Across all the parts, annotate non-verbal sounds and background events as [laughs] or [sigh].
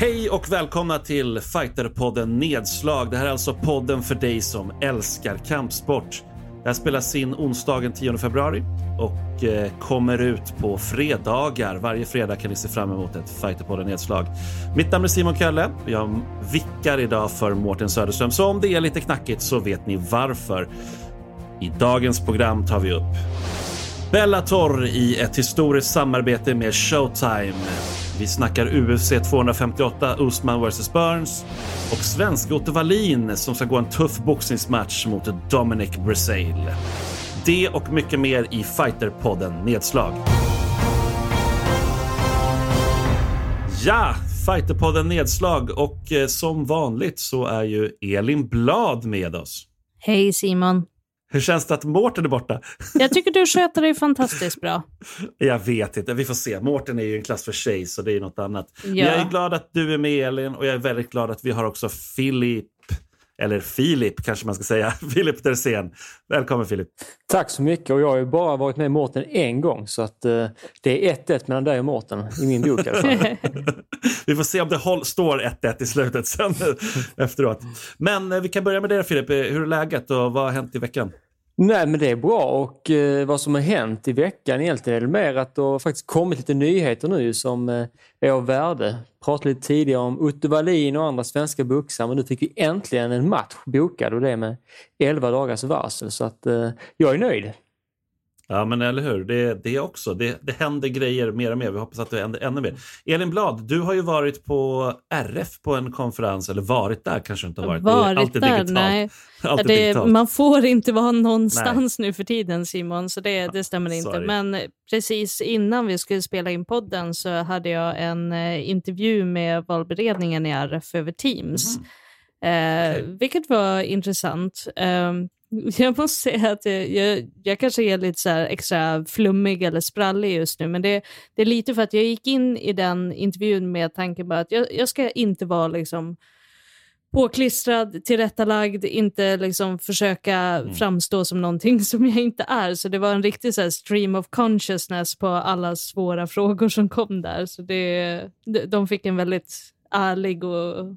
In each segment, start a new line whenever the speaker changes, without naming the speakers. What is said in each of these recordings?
Hej och välkomna till Fighterpodden Nedslag. Det här är alltså podden för dig som älskar kampsport. Det här spelas in onsdagen 10 februari och eh, kommer ut på fredagar. Varje fredag kan ni se fram emot ett Fighterpodden Nedslag. Mitt namn är Simon Kölle. Jag vickar idag för Mårten Söderström, så om det är lite knackigt så vet ni varför. I dagens program tar vi upp Bellator i ett historiskt samarbete med Showtime. Vi snackar UFC 258, Usman vs Burns och svensk Otto Wallin som ska gå en tuff boxningsmatch mot Dominic Bresail. Det och mycket mer i Fighterpodden Nedslag. Ja, Fighterpodden Nedslag och eh, som vanligt så är ju Elin Blad med oss.
Hej Simon.
Hur känns det att Mårten är borta?
Jag tycker du sköter dig fantastiskt bra. [laughs]
Jag vet inte, vi får se. Mårten är ju en klass för sig så det är något annat. Ja. Jag är glad att du är med Elin och jag är väldigt glad att vi har också Filip eller Filip kanske man ska säga, [laughs] Filip Dersén. Välkommen Filip!
Tack så mycket och jag har ju bara varit med Mårten en gång så att uh, det är 1-1 mellan dig och Mårten i min bok i alla fall. [laughs]
vi får se om det håll, står 1-1 i slutet sen [laughs] efteråt. Men uh, vi kan börja med det Filip, hur är läget och vad har hänt i veckan?
Nej men det är bra och eh, vad som har hänt i veckan egentligen är det mer att det har faktiskt kommit lite nyheter nu som eh, är av värde. Pratade lite tidigare om Otto Wallin och andra svenska boxare men nu fick vi äntligen en match bokad och det med 11 dagars varsel så att eh, jag är nöjd.
Ja, men eller hur. Det, det också. Det, det händer grejer mer och mer. Vi hoppas att det händer ännu mer. Elin Blad, du har ju varit på RF på en konferens, eller varit där kanske inte har varit.
Varit där? Digitalt. Nej. Alltid det, digitalt. Man får inte vara någonstans nej. nu för tiden Simon, så det, det stämmer inte. Sorry. Men precis innan vi skulle spela in podden så hade jag en eh, intervju med valberedningen i RF över Teams. Mm. Eh, okay. Vilket var intressant. Eh, [laughs] Jag måste säga att jag, jag, jag, kanske är lite så extra flummig eller sprallig just nu, men det, det, är lite för att jag gick in i den intervjun med tanken på att jag, jag ska inte vara liksom påklistrad, tillrättalagd, inte liksom försöka mm. framstå som någonting som jag inte är. Så det var en riktig så stream of consciousness på alla svåra frågor som kom där. Så det, de fick en väldigt ärlig och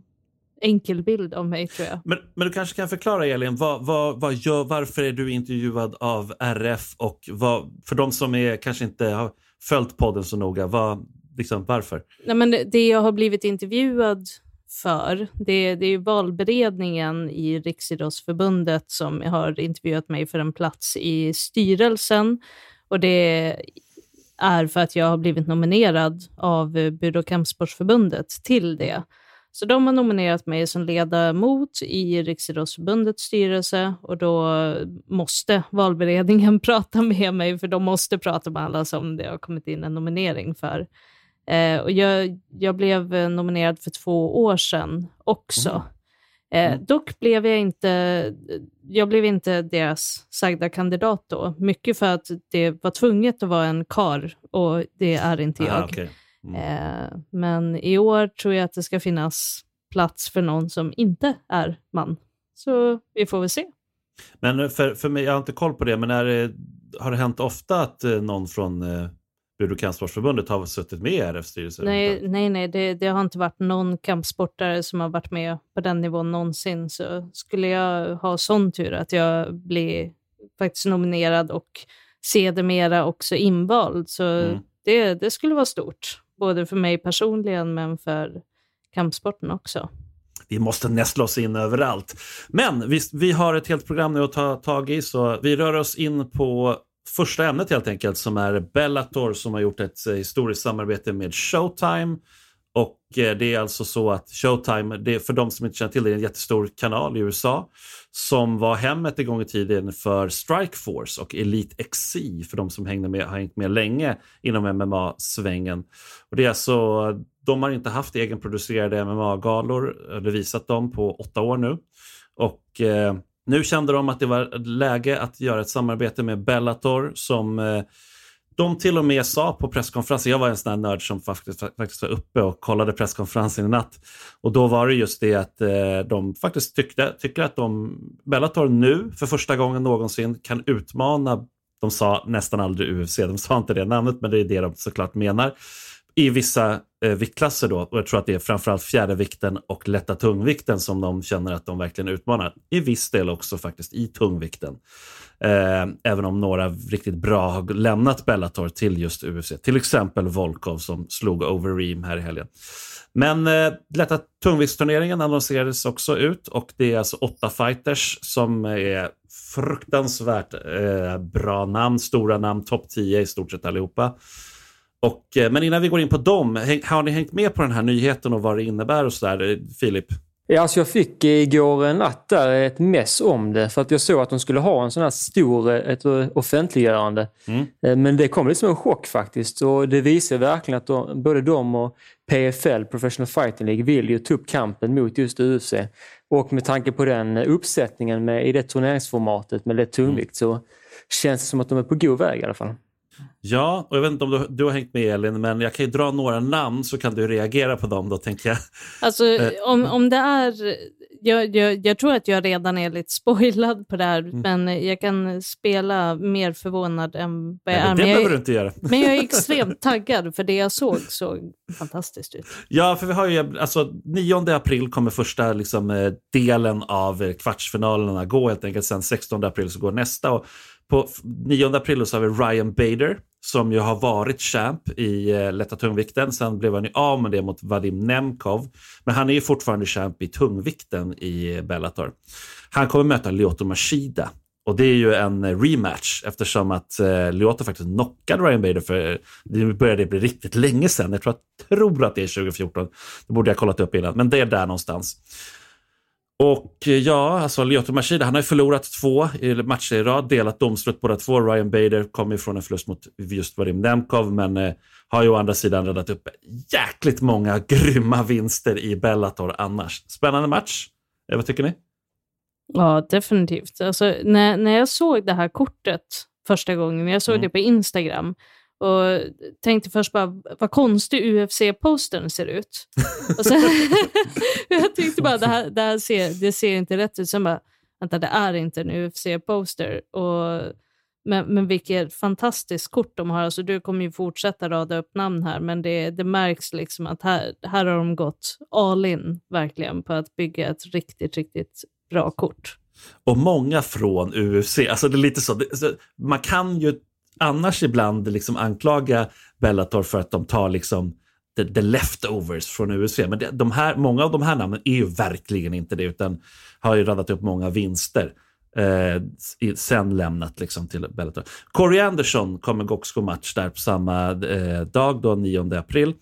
enkel bild av mig tror jag.
Men, men du kanske kan förklara Elin, vad, vad, vad gör, varför är du intervjuad av RF och vad, för de som är, kanske inte har följt podden så noga, vad, liksom, varför?
Nej, men det jag har blivit intervjuad för, det, det är valberedningen i Riksidrottsförbundet som har intervjuat mig för en plats i styrelsen. Och det är för att jag har blivit nominerad av Bud och kampsportsförbundet till det. Så de har nominerat mig som ledamot i Riksidrottsförbundets styrelse och då måste valberedningen [laughs] prata med mig, för de måste prata med alla som det har kommit in en nominering för. Eh, och jag, jag blev nominerad för två år sedan också. Mm. Eh, mm. dock blev jag inte, jag blev inte deras sagda kandidat då. Mycket för att det var tvunget att vara en kar och det är inte jag. Aha, okay. Mm. Eh, men i år tror jag att det ska finnas plats för någon som inte är man. Så vi får väl se.
Men för, för mig, jag har inte koll på det, men är det, har det hänt ofta att eh, någon från eh, Bud och kampsportsförbundet har suttit med i RFs styrelse?
Nej, nej, nej det, det, har inte varit någon kampsportare som har varit med på den nivån någonsin. Så skulle jag ha sån tur att jag blir faktiskt nominerad och sedermera också invald, så mm. det, det skulle vara stort både för mig personligen men för kampsporten också.
Vi måste nästla oss in överallt. Men vi, vi har ett helt program nu att ta tag i så vi rör oss in på första ämnet helt enkelt som är Bellator som har gjort ett eh, historiskt samarbete med Showtime och eh, det är alltså så att Showtime, det är för de som inte känner till det, är en jättestor kanal i USA som var hemmet en gång i tiden för Strikeforce och Elite XC för de som hängde med, har hängt med länge inom MMA-svängen. Och det är alltså, de har inte haft egenproducerade MMA-galor, eh, eller visat dem på åtta år nu. Och eh, nu kände de att det var läge att göra ett samarbete med Bellator som eh, de till och med sa på presskonferensen, jag var en sån här nörd som faktiskt, faktiskt var uppe och kollade presskonferensen i natt. Och då var det just det att eh, de faktiskt tyckte, tycker att de, Bellator nu för första gången någonsin kan utmana, de sa nästan aldrig UFC, de sa inte det namnet men det är det de såklart menar. i vissa eh, viktklasser då. Och jag tror att det är framförallt fjärdevikten och lätta tungvikten som de känner att de verkligen utmanar. I viss del också faktiskt i tungvikten. Eh, även om några riktigt bra har lämnat Bellator till just UFC. Till exempel Volkov som slog Overeem här i helgen. Men eh, lätta tungviktsturneringen annonserades också ut och det är alltså åtta fighters som är fruktansvärt eh, bra namn, stora namn, topp 10 i stort sett allihopa. Och, eh, men innan vi går in på dem, har ni hängt med på den här nyheten och vad det innebär och sådär, eh,
Filip? Alltså jag fick igår natt där ett mess om det för att jag såg att de skulle ha en sån här stor ett offentliggörande. Mm. Eh, men det kom lite som en chock faktiskt och det visar verkligen att de, både de och PFL, Professional Fighting League, vill ju ta upp kampen mot just UFC. Och med tanke på den uppsättningen med, i det turneringsformatet med lätt tungvikt mm. så känns det som att de är på god väg i alla fall.
Ja, och jag vet inte om du, du, har hängt med Elin, men jag kan ju dra några namn så kan du reagera på dem då, tänker jag.
Alltså, eh. om, om det är... Jag, jag, jag tror att jag redan är lite [laughs] spoilad på det här, mm. men jag kan spela mer förvånad än vad jag
Nej, är.
Det
behöver du inte göra.
Men jag är [laughs] extremt taggad, för det jag såg såg fantastiskt ut.
Ja, för vi har ju, alltså 9 april kommer första liksom, eh, delen av kvartsfinalerna gå helt enkelt. Sen 16 april så går nästa. Och på 9 april så har vi Ryan Bader som ju har varit champ i eh, lätta tungvikten. Sen blev han ju av med det mot Vadim Nemkov. Men han är ju fortfarande champ i tungvikten i eh, Bellator. Han kommer möta Lyoto Machida. Och det är ju en eh, rematch eftersom att eh, Lyoto faktiskt knockade Ryan Bader för eh, det började bli riktigt länge sedan. Jag tror att, tror att det är 2014. Det borde jag kollat upp innan, men det är där någonstans. Och eh, ja, alltså Lyoto Machida, han har ju förlorat två matcher i rad, delat domslut båda två. Ryan Bader kom ifrån en förlust mot just Vadim Nemkov, men eh, har ju å andra sidan räddat upp jäkligt många [laughs] grymma vinster i Bellator annars. Spännande match. Eh, vad tycker ni?
Ja, definitivt. Alltså, när, när jag såg det här kortet första gången, jag såg mm. det på Instagram, och tänkte först bara, vad konstig UFC-postern ser ut. och sen, [laughs] jag tänkte bara, det här, det här ser, det ser inte rätt ut. Sen bara, vänta, det är inte en UFC-poster. Men, men vilket fantastiskt kort de har. Alltså, du kommer ju fortsätta rada upp namn här, men det, det märks liksom att här, här har de gått all in verkligen på att bygga ett riktigt, riktigt bra kort.
Och många från UFC. Alltså det är lite så, det, man kan ju annars ibland liksom anklaga Bellator för att de tar liksom the, the leftovers från UFC. Men det, de här, många av de här namnen är ju verkligen inte det, utan har ju radat upp många vinster. Eh, sen lämnat liksom till Bellator. Corey Anderson kommer också gå match där på samma eh, dag, då 9 april.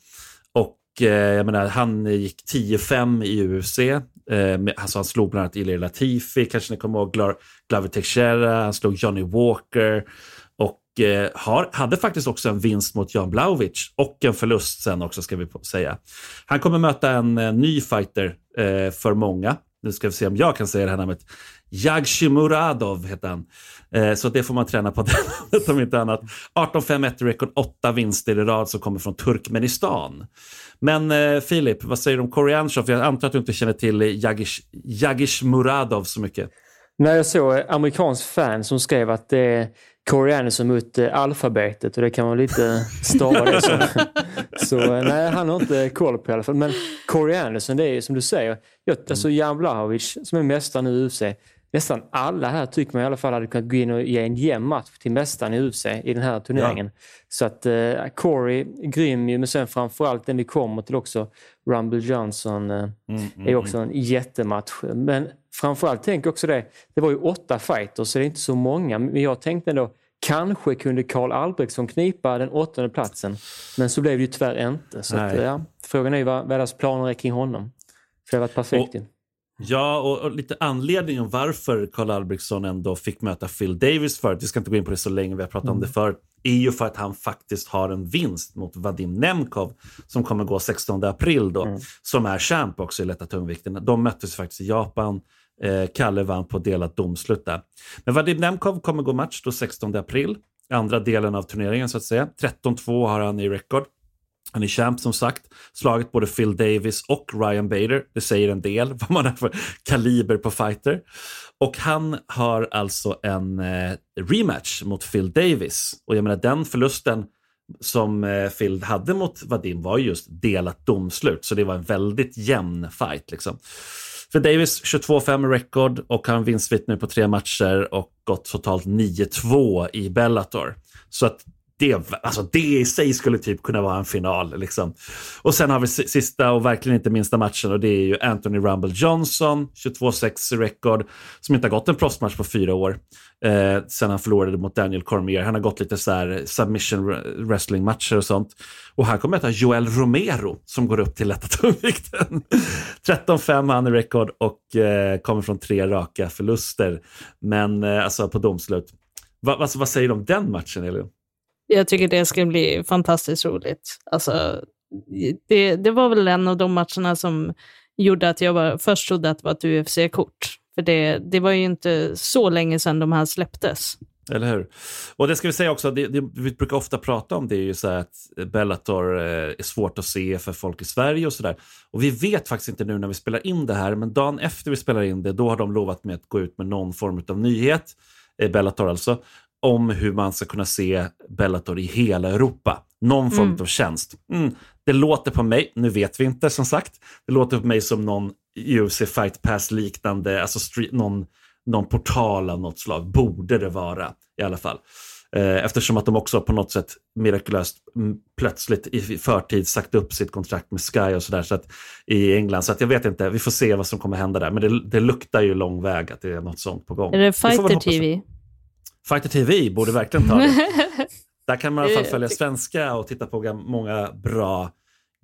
Och eh, jag menar, han gick 10-5 i UFC. Eh, alltså han slog bland annat Ilir Latifi, kanske ni kommer ihåg, Glover Teixeira, han slog Johnny Walker. Eh, har, hade faktiskt också en vinst mot Jan Blaovic och en förlust sen också ska vi säga. Han kommer möta en eh, ny fighter eh, för många. Nu ska vi se om jag kan säga det här namnet. Muradov heter han. Eh, så det får man träna på [laughs] det om inte annat. 18-5-1 rekord, åtta vinster i rad som kommer från Turkmenistan. Men eh, Filip, vad säger du om Corey Jag antar att du inte känner till Jagish, Jagish Muradov så mycket.
Nej, jag såg amerikansk fan som skrev att det är Corey Anderson mot eh, alfabetet och det kan man lite stava det som. Så eh, nej, han har inte koll på i alla fall. Men Corey Anderson, det är som du säger, jag, alltså Jan Blahovic som är mästare nu i UFC. Nästan alla här tycker man i alla fall hade kunnat gå in och ge en jämn match till mästaren i UFC i den här turneringen. Ja. Så att uh, Corey, grym ju, men sen framförallt den vi kommer till också, Rumble Johnson, uh, mm, mm, är också mm. en jättematch. Men framförallt tänk också det, det var ju åtta fighters så det är inte så många. Men jag tänkte ändå, kanske kunde Karl Albrektsson knipa den åttonde platsen. Men så blev det ju tyvärr inte. Så att, ja, frågan är ju vad, vad deras planer är kring honom. För det har varit perfekt. Och,
ja, och, och, lite anledningen varför Karl Albrektsson ändå fick möta Phil Davis förut, vi ska inte gå in på det så länge, vi har pratat mm. om det förut, är ju för att han faktiskt har en vinst mot Vadim Nemkov som kommer gå 16 april då, mm. som är champ också i lätta tungvikten. De möttes faktiskt i Japan Eh, Kalle vann på delat domslut där. Men Vadim Nemkov kommer gå match då 16 april, andra delen av turneringen så att säga. 13-2 har han i rekord. Han är champ som sagt, slagit både Phil Davis och Ryan Bader. Det säger en del [laughs] vad man har för kaliber på fighter. Och han har alltså en eh, rematch mot Phil Davis. Och jag menar den förlusten som eh, Phil hade mot Vadim var just delat domslut, så det var en väldigt jämn fight. Liksom. För Davis 22-5 record och han vinstvitt nu på tre matcher och gått totalt 9-2 i Bellator. Så att det, alltså det i sig skulle typ kunna vara en final. Liksom. Och sen har vi sista och verkligen inte minsta matchen och det är ju Anthony Rumble Johnson, 22-6 rekord, som inte har gått en proffsmatch på fyra år. Eh, sen han förlorade mot Daniel Cormier. Han har gått lite så här submission wrestling-matcher och sånt. Och här kommer möta Joel Romero som går upp till lätta [laughs] tungvikten. 13-5 han i rekord och eh, kommer från tre raka förluster. Men eh, alltså på domslut. Va, alltså, vad säger du om den matchen, Elin?
Jag tycker det ska bli fantastiskt roligt. Alltså, det, det var väl en av de matcherna som gjorde att jag var, först trodde att det var ett UFC-kort. För det, det var ju inte så länge sedan de här släpptes.
Eller hur? Och det ska vi säga också, det, det, vi brukar ofta prata om det är ju så att Bellator eh, är svårt att se för folk i Sverige och sådär. Och vi vet faktiskt inte nu när vi spelar in det här, men dagen efter vi spelar in det, då har de lovat med att gå ut med någon form av nyhet, eh, Bellator alltså, om hur man ska kunna se Bellator i hela Europa. Någon form mm. av tjänst. Mm. Det låter på mig, nu vet vi inte som sagt, det låter på mig som någon UFC Fight Pass-liknande, alltså street, någon, någon portal av något slag, borde det vara i alla fall. Eh, eftersom att de också på något sätt mirakulöst mm, plötsligt i förtid sagt upp sitt kontrakt med Sky och sådär så i England. Så att jag vet inte, vi får se vad som kommer hända där. Men det, det luktar ju lång väg att det är något sånt på gång.
Är det Fighter TV?
Fighter TV borde verkligen ta det. [laughs] Där kan man i alla fall följa svenska och titta på många bra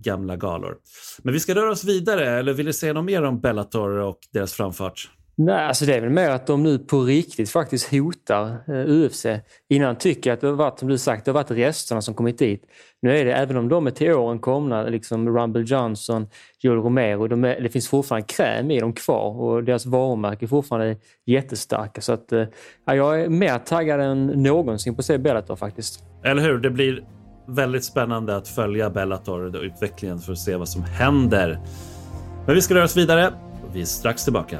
gamla galor. Men vi ska röra oss vidare, eller vill du säga något mer om Bellator och deras framfart?
Nej, alltså det är väl mer att de nu på riktigt faktiskt hotar eh, UFC. Innan tycker jag att det har varit, som du sagt, det har varit resterna som kommit dit. Nu är det, även om de är till åren komna, liksom Rumble Johnson, Joel Romero, de är, det finns fortfarande kräm i dem kvar och deras varumärke är fortfarande jättestarka. Så att, ja, jag är mer taggad än någonsin på att se Bellator faktiskt.
Eller hur? Det blir väldigt spännande att följa Bellator och utvecklingen för att se vad som händer. Men vi ska röra oss vidare och vi är strax tillbaka.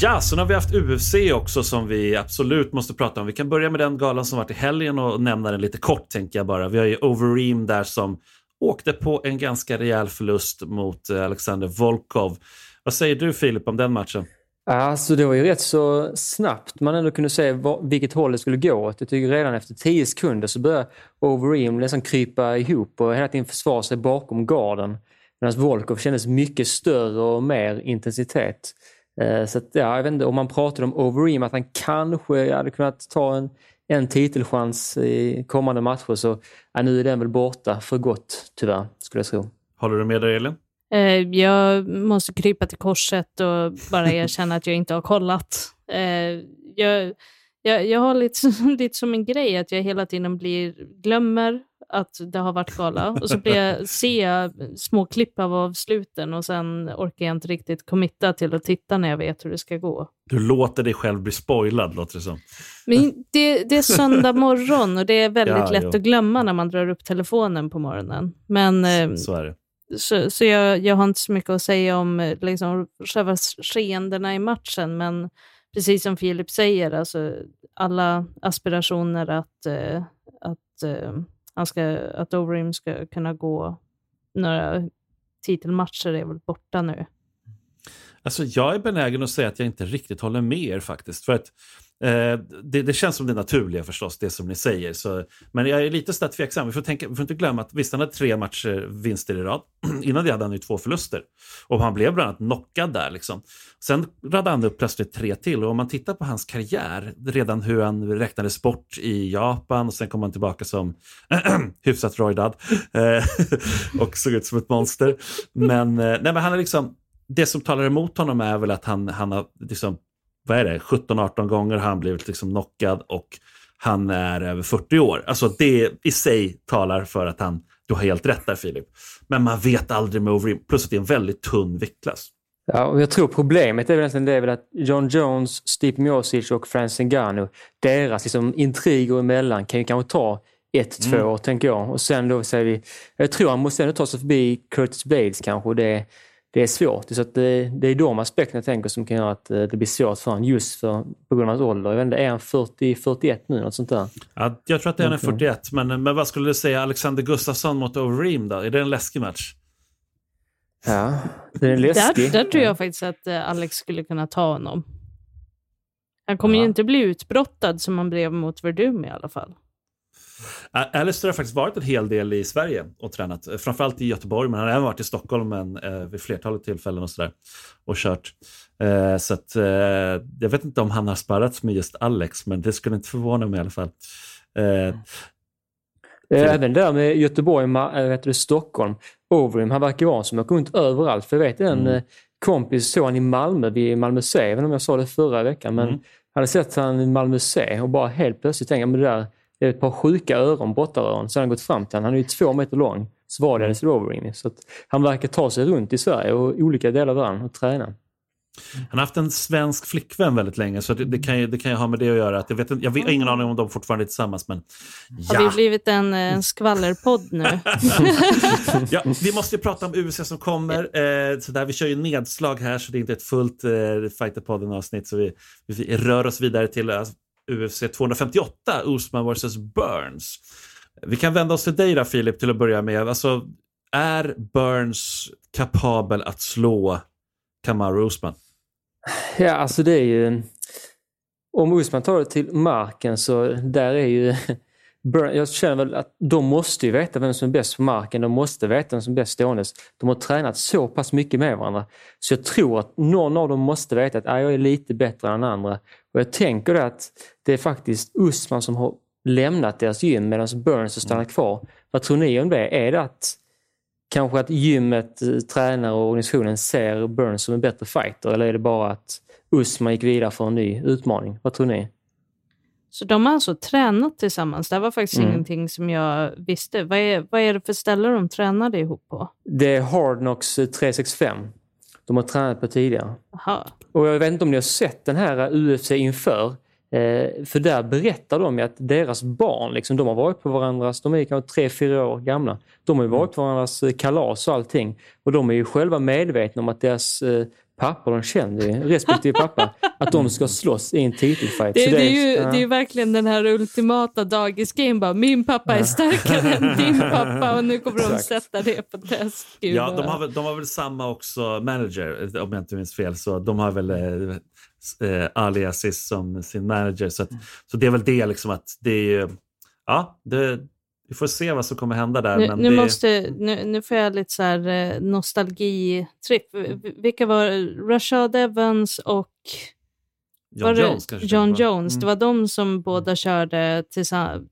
Ja, sen har vi haft UFC också som vi absolut måste prata om. Vi kan börja med den galan som varit i helgen och nämna den lite kort tänker jag bara. Vi har ju Overeem där som åkte på en ganska rejäl förlust mot eh, Alexander Volkov. Vad säger du Filip om den matchen?
Alltså det var ju rätt så snabbt man ändå kunde se vilket håll det skulle gå. åt. Jag tycker redan efter 10 sekunder så började Overeem nästan krypa ihop och hela tiden försvara sig bakom garden. Medan Volkov kändes mycket större och mer intensitet. Eh, så att, ja, jag vet inte, om man pratade om Overeem, att han kanske hade kunnat ta en, en titelchans i kommande matcher så ja, nu är den väl borta för gott tyvärr, skulle jag tro.
Håller du med dig Elin?
Eh, jag måste krypa till korset och bara erkänna att jag inte har kollat. Eh, jag, jag, jag har lite, [laughs] lite som en grej att jag hela tiden blir, glömmer att det har varit gala och så blir jag, ser jag små klipp av avsluten och sen orkar jag inte riktigt committa till att titta när jag vet hur det ska gå.
Du låter dig själv bli spoilad låter det som.
Men det, det är söndag morgon och det är väldigt ja, lätt jo. att glömma när man drar upp telefonen på morgonen. Men,
eh, så är det.
Så, så jag, jag har inte så mycket att säga om eh, liksom, själva skeendena i matchen, men precis som Filip säger, alltså, alla aspirationer att, eh, att, eh, han ska, att Overeem ska kunna gå några titelmatcher är väl borta nu.
Alltså jag är benägen att säga att jag inte riktigt håller med er faktiskt. För att Eh, det, det, känns som det naturliga förstås, det som ni säger. Så, men jag är lite så tveksam. Vi får, tänka, vi får inte glömma att visst, han hade tre matcher vinster i rad. [clears throat] Innan det hade han ju två förluster. Och han blev bland annat knockad där. Liksom. Sen radade han upp plötsligt tre till. Och om man tittar på hans karriär, redan hur han räknades bort i Japan och sen kom han tillbaka som [clears throat] hyfsat rojdad eh, [laughs] och såg ut som ett monster. Men, eh, nej, men han är liksom, det som talar emot honom är väl att han, han har liksom vad är det, 17-18 gånger har han blivit liksom knockad och han är över 40 år. Alltså det i sig talar för att han, du har helt rätt där Filip. Men man vet aldrig med Overeem, plus att det är en väldigt tunn viktklass.
Ja, och jag tror problemet är väl, det är väl att John Jones, Steve Miocic och Francis Ngannou, deras liksom intriger emellan kan ju kanske ta ett, två mm. år tänker jag. Och sen då säger vi, jag tror han måste ändå ta sig förbi Curtis Blades kanske. Det, det är svårt. Så att det, det är de aspekterna jag tänker som kan göra att eh, det blir svårt för honom just för, på grund av hans ålder. Jag vet inte, är han 40, 41 nu? Något sånt där?
Ja, jag tror att det är 41. Men, men vad skulle du säga Alexander Gustafsson mot Overeem då? Är det en läskig match?
Ja, det är läskig.
Där, där tror jag faktiskt att eh, Alex skulle kunna ta honom. Han kommer ja. ju inte bli utbrottad som han blev mot Verdum i alla fall.
Alistair har faktiskt varit en hel del i Sverige och tränat. Framförallt i Göteborg, men han har även varit i Stockholm men, eh, vid flertalet tillfällen och sådär. Och kört. Eh, så att, eh, jag vet inte om han har sparrats med just Alex, men det skulle inte förvåna mig i alla fall. Eh,
Även där med Göteborg, äh, vet du, Stockholm. Overeem, han verkar vara som åker runt överallt. För jag vet en mm. Eh, kompis såg han i Malmö, vid Malmö C, inte om jag sa det förra veckan, men mm. hade sett han i Malmö C och bara helt plötsligt tänkte jag, det där ett par sjuka öron, brottaröron. Så han gått fram till honom. Han är ju två meter lång. Så var det Alice Roverini. Så han verkar ta sig runt i Sverige och olika delar av världen och träna.
Han har haft en svensk flickvän väldigt länge, så det, det, kan, ju, det kan ju ha med det att göra. Att jag, vet, jag har ingen aning om de fortfarande är tillsammans, men
ja. Har vi blivit en, en skvallerpodd nu? [laughs]
ja, vi måste ju prata om UFC som kommer. Eh, så där, vi kör ju nedslag här, så det är inte ett fullt eh, Fighterpodden-avsnitt. Så vi, vi, rör oss vidare till alltså, UFC 258, Usman vs Burns. Vi kan vända oss till dig då Filip till att börja med. Alltså, är Burns kapabel att slå Kamaru Usman?
Ja, alltså det är ju... Om Usman tar det till marken så där är ju... Jag känner väl att de måste ju veta vem som är bäst på marken. De måste veta vem som är bäst ståendes. De har tränat så pass mycket med varandra. Så jag tror att någon av dem måste veta att jag är lite bättre än andra. Och jag tänker att det är faktiskt Usman som har lämnat deras gym medan Burns har stannat kvar. Vad tror ni om det? Är det att kanske att gymmet, eh, tränare och organisationen ser Burns som en bättre fighter eller är det bara att Usman gick vidare för en ny utmaning? Vad tror ni?
Så de har alltså tränat tillsammans? Det var faktiskt mm. ingenting som jag visste. Vad är, vad är det för ställe de tränade ihop på?
Det är Hardnox 365. De har tränat på tidigare.
Aha.
Och jag vet inte om ni har sett den här UFC inför. Eh, för där berättar de att deras barn, liksom, de har varit på varandras, de är kanske tre, fyra år gamla. De har varit på varandras eh, kalas och allting. Och de är ju själva medvetna om att deras eh, pappa, de känner ju respektive pappa, att de ska slåss i en titelfight.
Det, det, är, ju, ja. det är verkligen den här ultimata dagisgame. min pappa är starkare än din [laughs] pappa och nu kommer de sätta det på test.
Gud, ja, de har, väl, de har väl samma också manager, om jag inte minns fel. Så de har väl eh, Ali Aziz som sin manager. Så, att, så det är väl det liksom att det är... Ja, det, vi får se vad som kommer hända där.
Nu,
men
nu
det...
måste, nu, nu får jag lite så här eh, nostalgitripp. Vilka var Rashad Evans och
John Jones kanske?
John Jones. Mm. Det var de som båda körde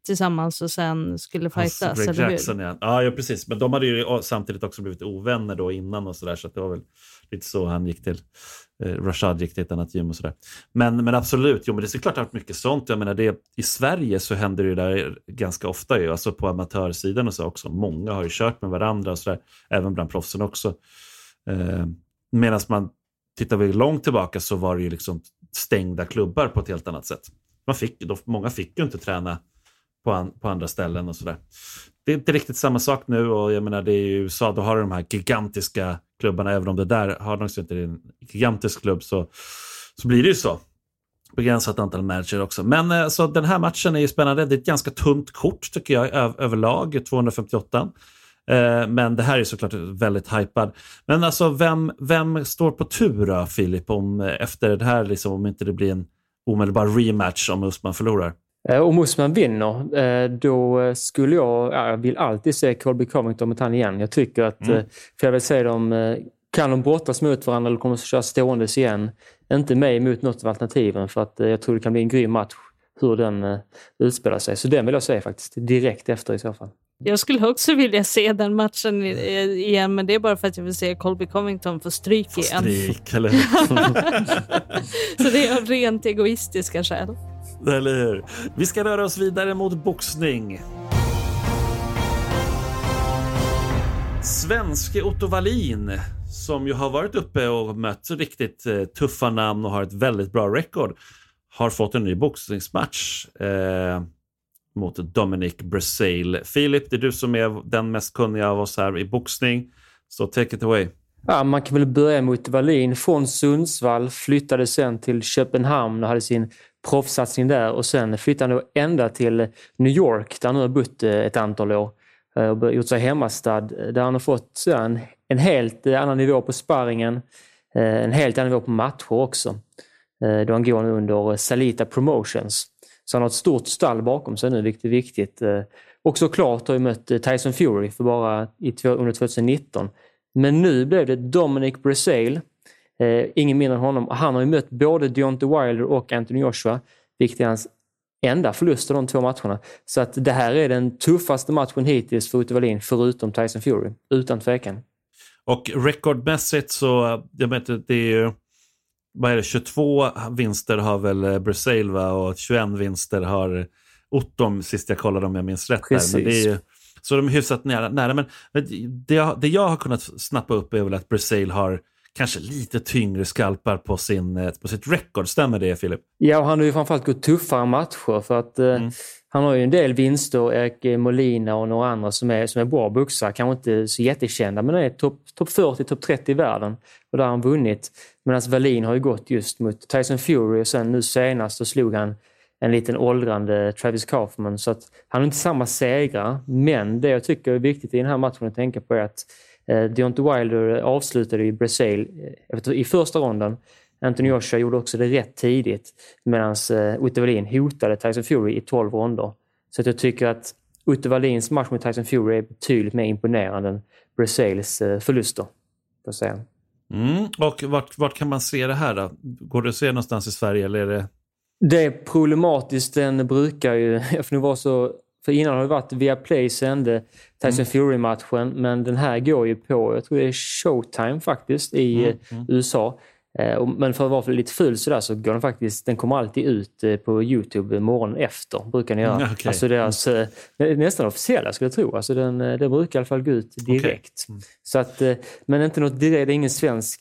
tillsammans och sen skulle fightas,
Greg eller Jackson, hur? Ja. ja, precis. Men de hade ju samtidigt också blivit ovänner då innan och sådär. Så, så det var väl lite så han gick till. Eh, Rashad gick till ett annat gym och sådär. Men, men absolut, jo, men det är klart att det har varit mycket sånt. Jag menar, det, I Sverige så händer det där ganska ofta, ju, alltså på amatörsidan och så också. Många har ju kört med varandra och sådär, även bland proffsen också. Eh, Medan man tittar vi långt tillbaka så var det ju liksom stängda klubbar på ett helt annat sätt. Man fick, då, många fick ju inte träna på, an, på andra ställen och sådär. Det är inte riktigt samma sak nu och jag menar det är i USA, då har du de här gigantiska klubbarna, även om det där har de inte en gigantisk klubb så, så blir det ju så. Begränsat antal matcher också. Men eh, så den här matchen är ju spännande. Det är ett ganska tunt kort tycker jag överlag, 258. Eh, men det här är såklart väldigt hypad. Men alltså vem, vem står på tur då, Filip, om, eh, efter det här, liksom, om inte det blir en omedelbar rematch om Usman förlorar.
Eh, om Usman vinner, eh, då skulle jag, jag vill alltid se Colby Covington mot han igen. Jag tycker att, mm. för jag vill se dem, kan de brottas mot varandra eller kommer de köra ståendes igen? Inte mig emot något av alternativen för att jag tror det kan bli en grym match hur den utspelar sig. Så den vill jag se faktiskt, direkt efter i så fall.
Jag skulle också vilja se den matchen igen, men det är bara för att jag vill se Colby Covington få stryk få igen.
Stryk, eller [laughs]
Så det är av rent egoistiska skäl. [laughs]
Eller hur? Vi ska röra oss vidare mot boxning. Svenske Otto Wallin som ju har varit uppe och mött riktigt eh, tuffa namn och har ett väldigt bra record har fått en ny boxningsmatch. Eh, mot Dominic Brazil. Filip, det är du som är den mest kunniga av oss här i boxning. Så take it away.
Ja, man kan väl börja mot Wallin. Från Sundsvall flyttade sen till Köpenhamn och hade sin proffssatsning där och sen flyttade han ända till New York där han nu har bott eh, ett antal år eh, och gjort sig hemmastad eh, där han har fått en, en helt annan nivå på sparringen, en helt annan nivå på matcher också. Då han går nu under Salita Promotions. Så han har ett stort stall bakom sig nu, vilket är viktigt. Och såklart har ju mött Tyson Fury för bara i, under 2019. Men nu blev det Dominic Brazil. Eh, ingen mindre än honom. Han har ju mött både Deontay Wilder och Anthony Joshua, vilket är hans enda förlust av de två matcherna. Så att det här är den tuffaste matchen hittills för Ute Wallin, förutom Tyson Fury. Utan tvekan.
Och rekordmässigt så, jag vet det är ju vad är det, 22 vinster har väl Brasil va? och 21 vinster har Ottom sist jag kollade om jag minns rätt. Där. Men det är ju, så de är hyfsat nära. nära. Men, det, jag, det jag har kunnat snappa upp är väl att Brasil har kanske lite tyngre skalpar på, sin, eh, på sitt record. Stämmer det Filip?
Ja, och han har ju framförallt gått tuffare matcher för att eh, mm. han har ju en del vinster, Erik Molina och några andra som är, som är bra boxare, kanske inte så jättekända men är topp top 40, topp 30 i världen och där har han vunnit. Medan Wallin har ju gått just mot Tyson Fury och sen nu senast så slog han en liten åldrande Travis Kaufman. Så att han har inte samma segrar, men det jag tycker är viktigt i den här matchen att tänka på är att eh, Deontay Wilder avslutade i Brazil eh, i första ronden. Anthony Joshua gjorde också det rätt tidigt medan eh, Utte Wallin hotade Tyson Fury i 12 ronder. Så att jag tycker att Utte Wallins match mot Tyson Fury är betydligt mer imponerande än Brazils eh, förluster. Får säga.
Mm. Och vart, vart kan man se det här då? Går det att se någonstans i Sverige eller är det?
Det är problematiskt. Den brukar ju, [laughs] för nu var så för innan har det varit via Play sände Tyson mm. Fury-matchen, men den här går ju på, jag tror det är Showtime faktiskt, i mm. Mm. USA. Eh, men för att vara lite ful sådär så går den faktiskt, den kommer alltid ut eh, på Youtube morgonen efter. Brukar den göra. Mm, okay. Alltså deras, mm. nästan officiella skulle jag tro. Alltså den, den brukar i alla fall gå ut direkt. Okay. Mm. Så att, men inte något direkt, det är ingen svensk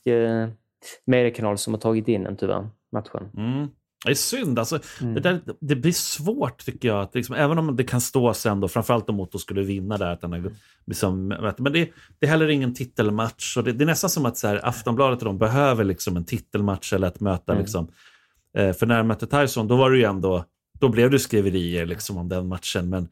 mediekanal som har tagit in den tyvärr, matchen.
Mm. Det är synd. Alltså, mm. det, där, det blir svårt tycker jag. Att liksom, även om det kan stå sen, då, framförallt om Otto skulle vinna där. Att den är, liksom, men det, det är heller ingen titelmatch. Och det, det är nästan som att så här, Aftonbladet och de behöver liksom en titelmatch eller ett möte. Mm. Liksom. Eh, för när de mötte Tyson, då var det ju ändå, då blev det skriverier liksom, om den matchen. Men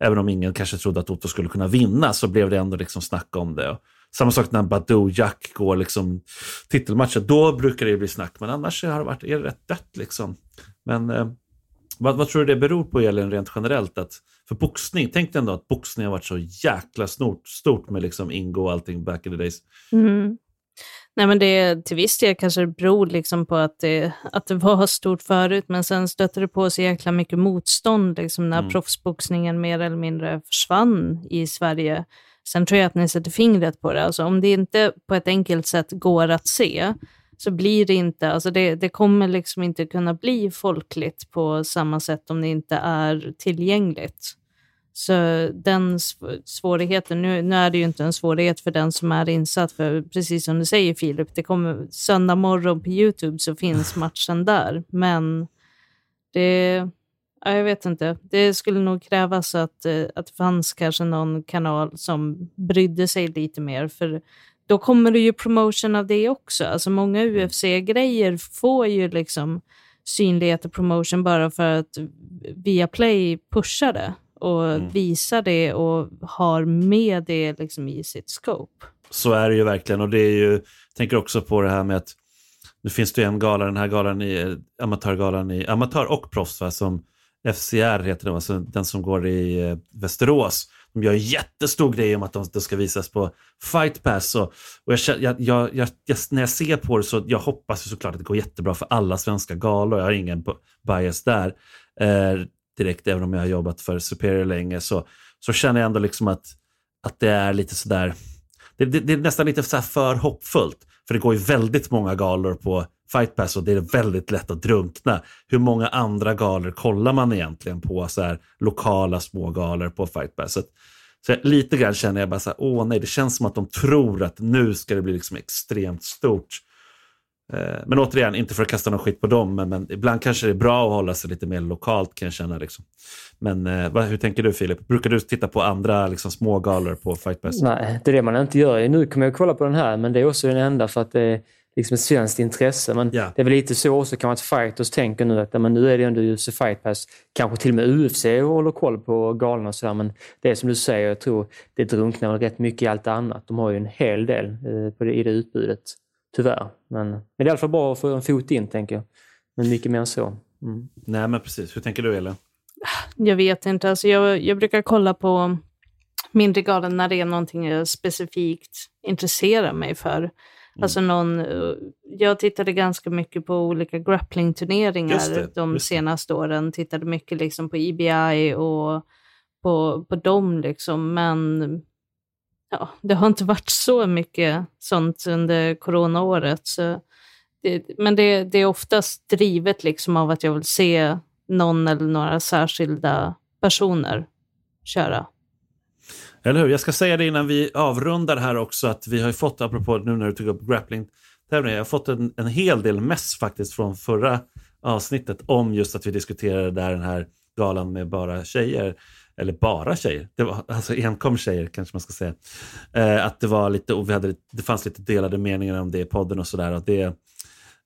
även om ingen kanske trodde att Otto skulle kunna vinna så blev det ändå liksom snack om det. Och, samma sak när Badou Jack går liksom titelmatcher. Då brukar det bli snack, men annars har det varit är det rätt dött. Liksom. Men eh, vad, vad, tror du det beror på Elin rent generellt? Att, för boxning, tänk dig ändå att boxning har varit så jäkla stort, stort med liksom Ingo och allting back in the days.
Mm. Nej, men det, till viss del kanske det beror liksom på att det, att det var stort förut, men sen stötte det på så jäkla mycket motstånd liksom när mm. proffsboxningen mer eller mindre försvann i Sverige. Sen tror jag att ni sätter fingret på det. Alltså, om det inte på ett enkelt sätt går att se, så blir det inte, alltså det, det kommer liksom inte kunna bli folkligt på samma sätt om det inte är tillgängligt. Så den svårigheten, nu, nu är det ju inte en svårighet för den som är insatt, för precis som du säger Filip, det kommer söndag morgon på Youtube så finns matchen där, men det, Ja, jag vet inte. Det skulle nog krävas att, eh, att det fanns kanske någon kanal som brydde sig lite mer. För då kommer det ju promotion av det också. Alltså många mm. UFC-grejer får ju liksom synlighet och promotion bara för att Viaplay pushar det och mm. visar det och har med det liksom i sitt scope.
Så är det ju verkligen och det är ju, jag tänker också på det här med att nu finns det ju en gala, den här galan i amatörgalan i amatör och proffs va, som FCR heter det, alltså den som går i eh, Västerås. De gör en jättestor grej om att de, de ska visas på Fight Pass. Och, och jag, jag, jag, jag, när jag ser på det så jag hoppas såklart att det går jättebra för alla svenska galor. Jag har ingen bias där eh, direkt, även om jag har jobbat för Superior länge. Så, så känner jag ändå liksom att, att det är lite sådär, det, det, det är nästan lite så för hoppfullt. För det går ju väldigt många galor på Fight Pass och det är väldigt lätt att drunkna. Hur många andra galor kollar man egentligen på så här lokala små galor på Fight Pass? Så, så lite grann känner jag bara så här, åh nej, det känns som att de tror att nu ska det bli liksom extremt stort. Eh, men återigen, inte för att kasta någon skit på dem, men, men, ibland kanske det är bra att hålla sig lite mer lokalt kan jag känna. Liksom. Men eh, vad, hur tänker du Filip? Brukar du titta på andra liksom, små galor på Fight Pass?
Nej, det är det man inte gör. Nu kommer jag kolla på den här, men det är också den enda för att det eh liksom ett svenskt intresse. Men yeah. det är väl lite så också kan man att fighters tänker nu att men nu är det ändå UFC Fight Pass. Kanske till och med UFC håller koll på galorna och sådär. Men det är som du säger, jag tror det drunknar rätt mycket i allt annat. De har ju en hel del eh, på det, i det utbudet. Tyvärr. Men, men det är i alla fall bra att få en fot in, tänker jag. Men mycket mer än så.
Mm. Nej, men precis. Hur tänker du, Elin?
Jag vet inte. Alltså jag, jag brukar kolla på mindre galor när det är någonting jag specifikt intresserar mig för. Mm. Alltså någon, jag tittade ganska mycket på olika grapplingturneringar de senaste åren. Tittade mycket liksom på EBI och på, på dem liksom. Men ja, det har inte varit så mycket sånt under coronaåret. Så det, men det, det är oftast drivet liksom av att jag vill se någon eller några särskilda personer köra.
Eller hur? Jag ska säga det innan vi avrundar här också att vi har fått, apropå nu när du tog upp grappling jag har fått en, en hel del mess faktiskt från förra avsnittet om just att vi diskuterade där den här galan med bara tjejer. Eller bara tjejer, det var alltså enkom tjejer kanske man ska säga. Eh, att det var lite, och vi hade, det fanns lite delade meningar om det i podden och sådär. det,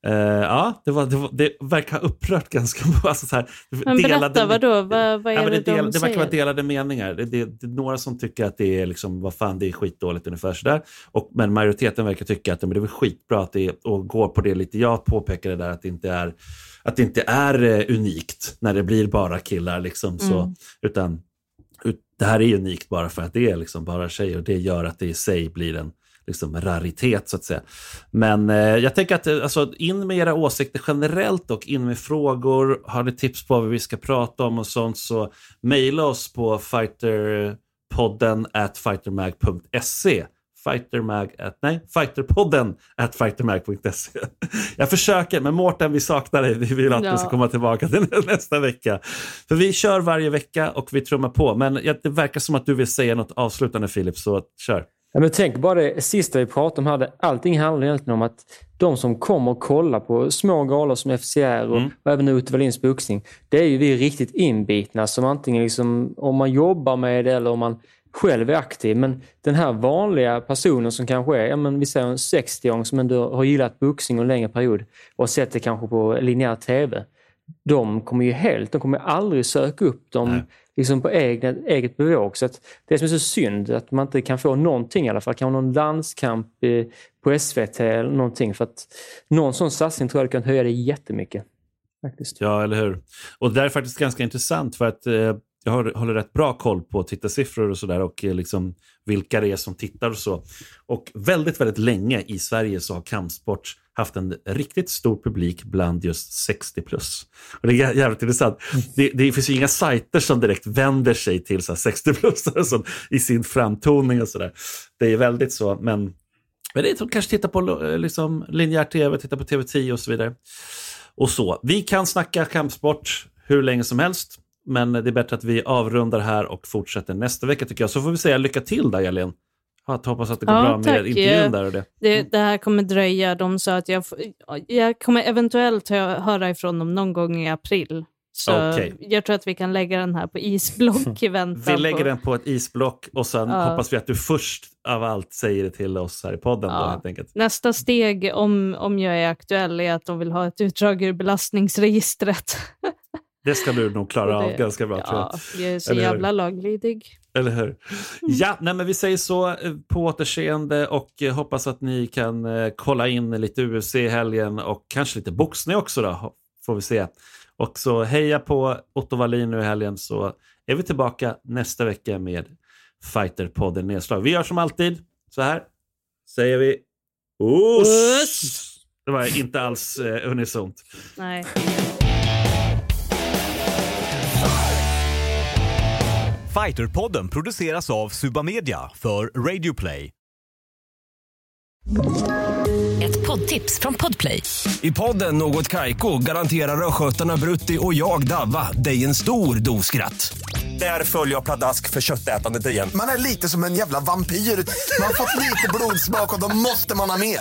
Uh, ja, det, var, det, var, det verkar ha upprört ganska mycket. [laughs] Alltså
Men delade, berätta, vadå? Vad, vad är ja,
det,
det, del,
de det verkar vara delade meningar. Det, det, det, är några som tycker att det är, liksom, vad fan, det är skitdåligt ungefär sådär. Och, men majoriteten verkar tycka att men det är skitbra att det är, och går på det lite. Jag påpekade där att det inte är, att det inte är uh, unikt när det blir bara killar. Liksom, så, mm. utan ut, det här är unikt bara för att det är liksom bara tjejer och det gör att det i sig blir en liksom raritet så att säga. Men eh, jag tänker att eh, alltså, in med era åsikter generellt och in med frågor. Har ni tips på vad vi ska prata om och sånt så mejla oss på fighterpodden at fightermag.se fightermag at, nej, fighterpodden at fightermag.se. [laughs] Jag försöker, men Mårten, vi saknar dig. Vi vill att ja. du ska komma tillbaka till [laughs] nästa vecka. För vi kör varje vecka och vi trummar på. Men det verkar som att du vill säga något avslutande Filip, så kör.
Ja, men tänk bara det sista vi pratade om här. Allting handlar egentligen om att de som kommer och kollar på små galor som FCR och, mm. och även Ute Wallins boxning. Det är ju vi riktigt inbitna som antingen liksom, om man jobbar med det eller om man själv är aktiv. Men den här vanliga personen som kanske är, ja, men vi säger en 60-åring som ändå har gillat boxning en längre period och sett det kanske på linjär TV. De kommer ju helt, de kommer aldrig söka upp dem Nej liksom på eget, eget bevåg. Så det som är så synd att man inte kan få någonting i alla fall. Kan någon landskamp på SVT eller någonting. För att någon sån satsning tror jag kan höja det jättemycket. Faktiskt.
Ja, eller hur. Och det där är faktiskt ganska intressant för att eh, jag håller rätt bra koll på tittarsiffror och sådär och eh, liksom vilka det är som tittar och så. Och väldigt, väldigt länge i Sverige så har kampsport haft en riktigt stor publik bland just 60 plus. Och det är jävligt intressant. Det, det finns ju inga sajter som direkt vänder sig till 60-plussare i sin framtoning och sådär. Det är väldigt så, men, men det är som kanske tittar på eh, liksom, linjär tv, tittar på TV10 och så vidare. Och så. Vi kan snacka kampsport hur länge som helst, men det är bättre att vi avrundar här och fortsätter nästa vecka tycker jag. Så får vi säga lycka till där, Elin. Hoppas att det går ja, bra med intervjun där och det.
det. Det här kommer dröja. De sa att jag, jag kommer eventuellt höra ifrån dem någon gång i april. Så okay. jag tror att vi kan lägga den här på isblock i [laughs] väntan
Vi lägger på... den på ett isblock och sen ja. hoppas vi att du först av allt säger det till oss här i podden. Ja. Då.
Nästa steg, om, om jag är aktuell, är att de vill ha ett utdrag ur belastningsregistret. [laughs]
det ska du nog klara det, av ganska bra.
Ja, jag är så jävla laglydig.
Eller hur? Ja, nej, men vi säger så eh, på återseende och eh, hoppas att ni kan eh, kolla in lite UFC i helgen och kanske lite boxning också då, får vi se. Och så heja på Otto Wallin nu i helgen så är vi tillbaka nästa vecka med Fighterpodden Nedslag. Vi gör som alltid så här säger vi Oss! Det var inte alls eh, unisont.
Nej.
Fighterpodden produceras av Suba Media för Radio Play.
Ett poddtips från Podplay.
I podden Något Kaiko garanterar östgötarna Brutti och jag, Davva, dig en stor dos skratt. Där följer jag pladask för köttätandet igen.
Man är lite som en jävla vampyr. Man har fått lite blodsmak och då måste man ha mer.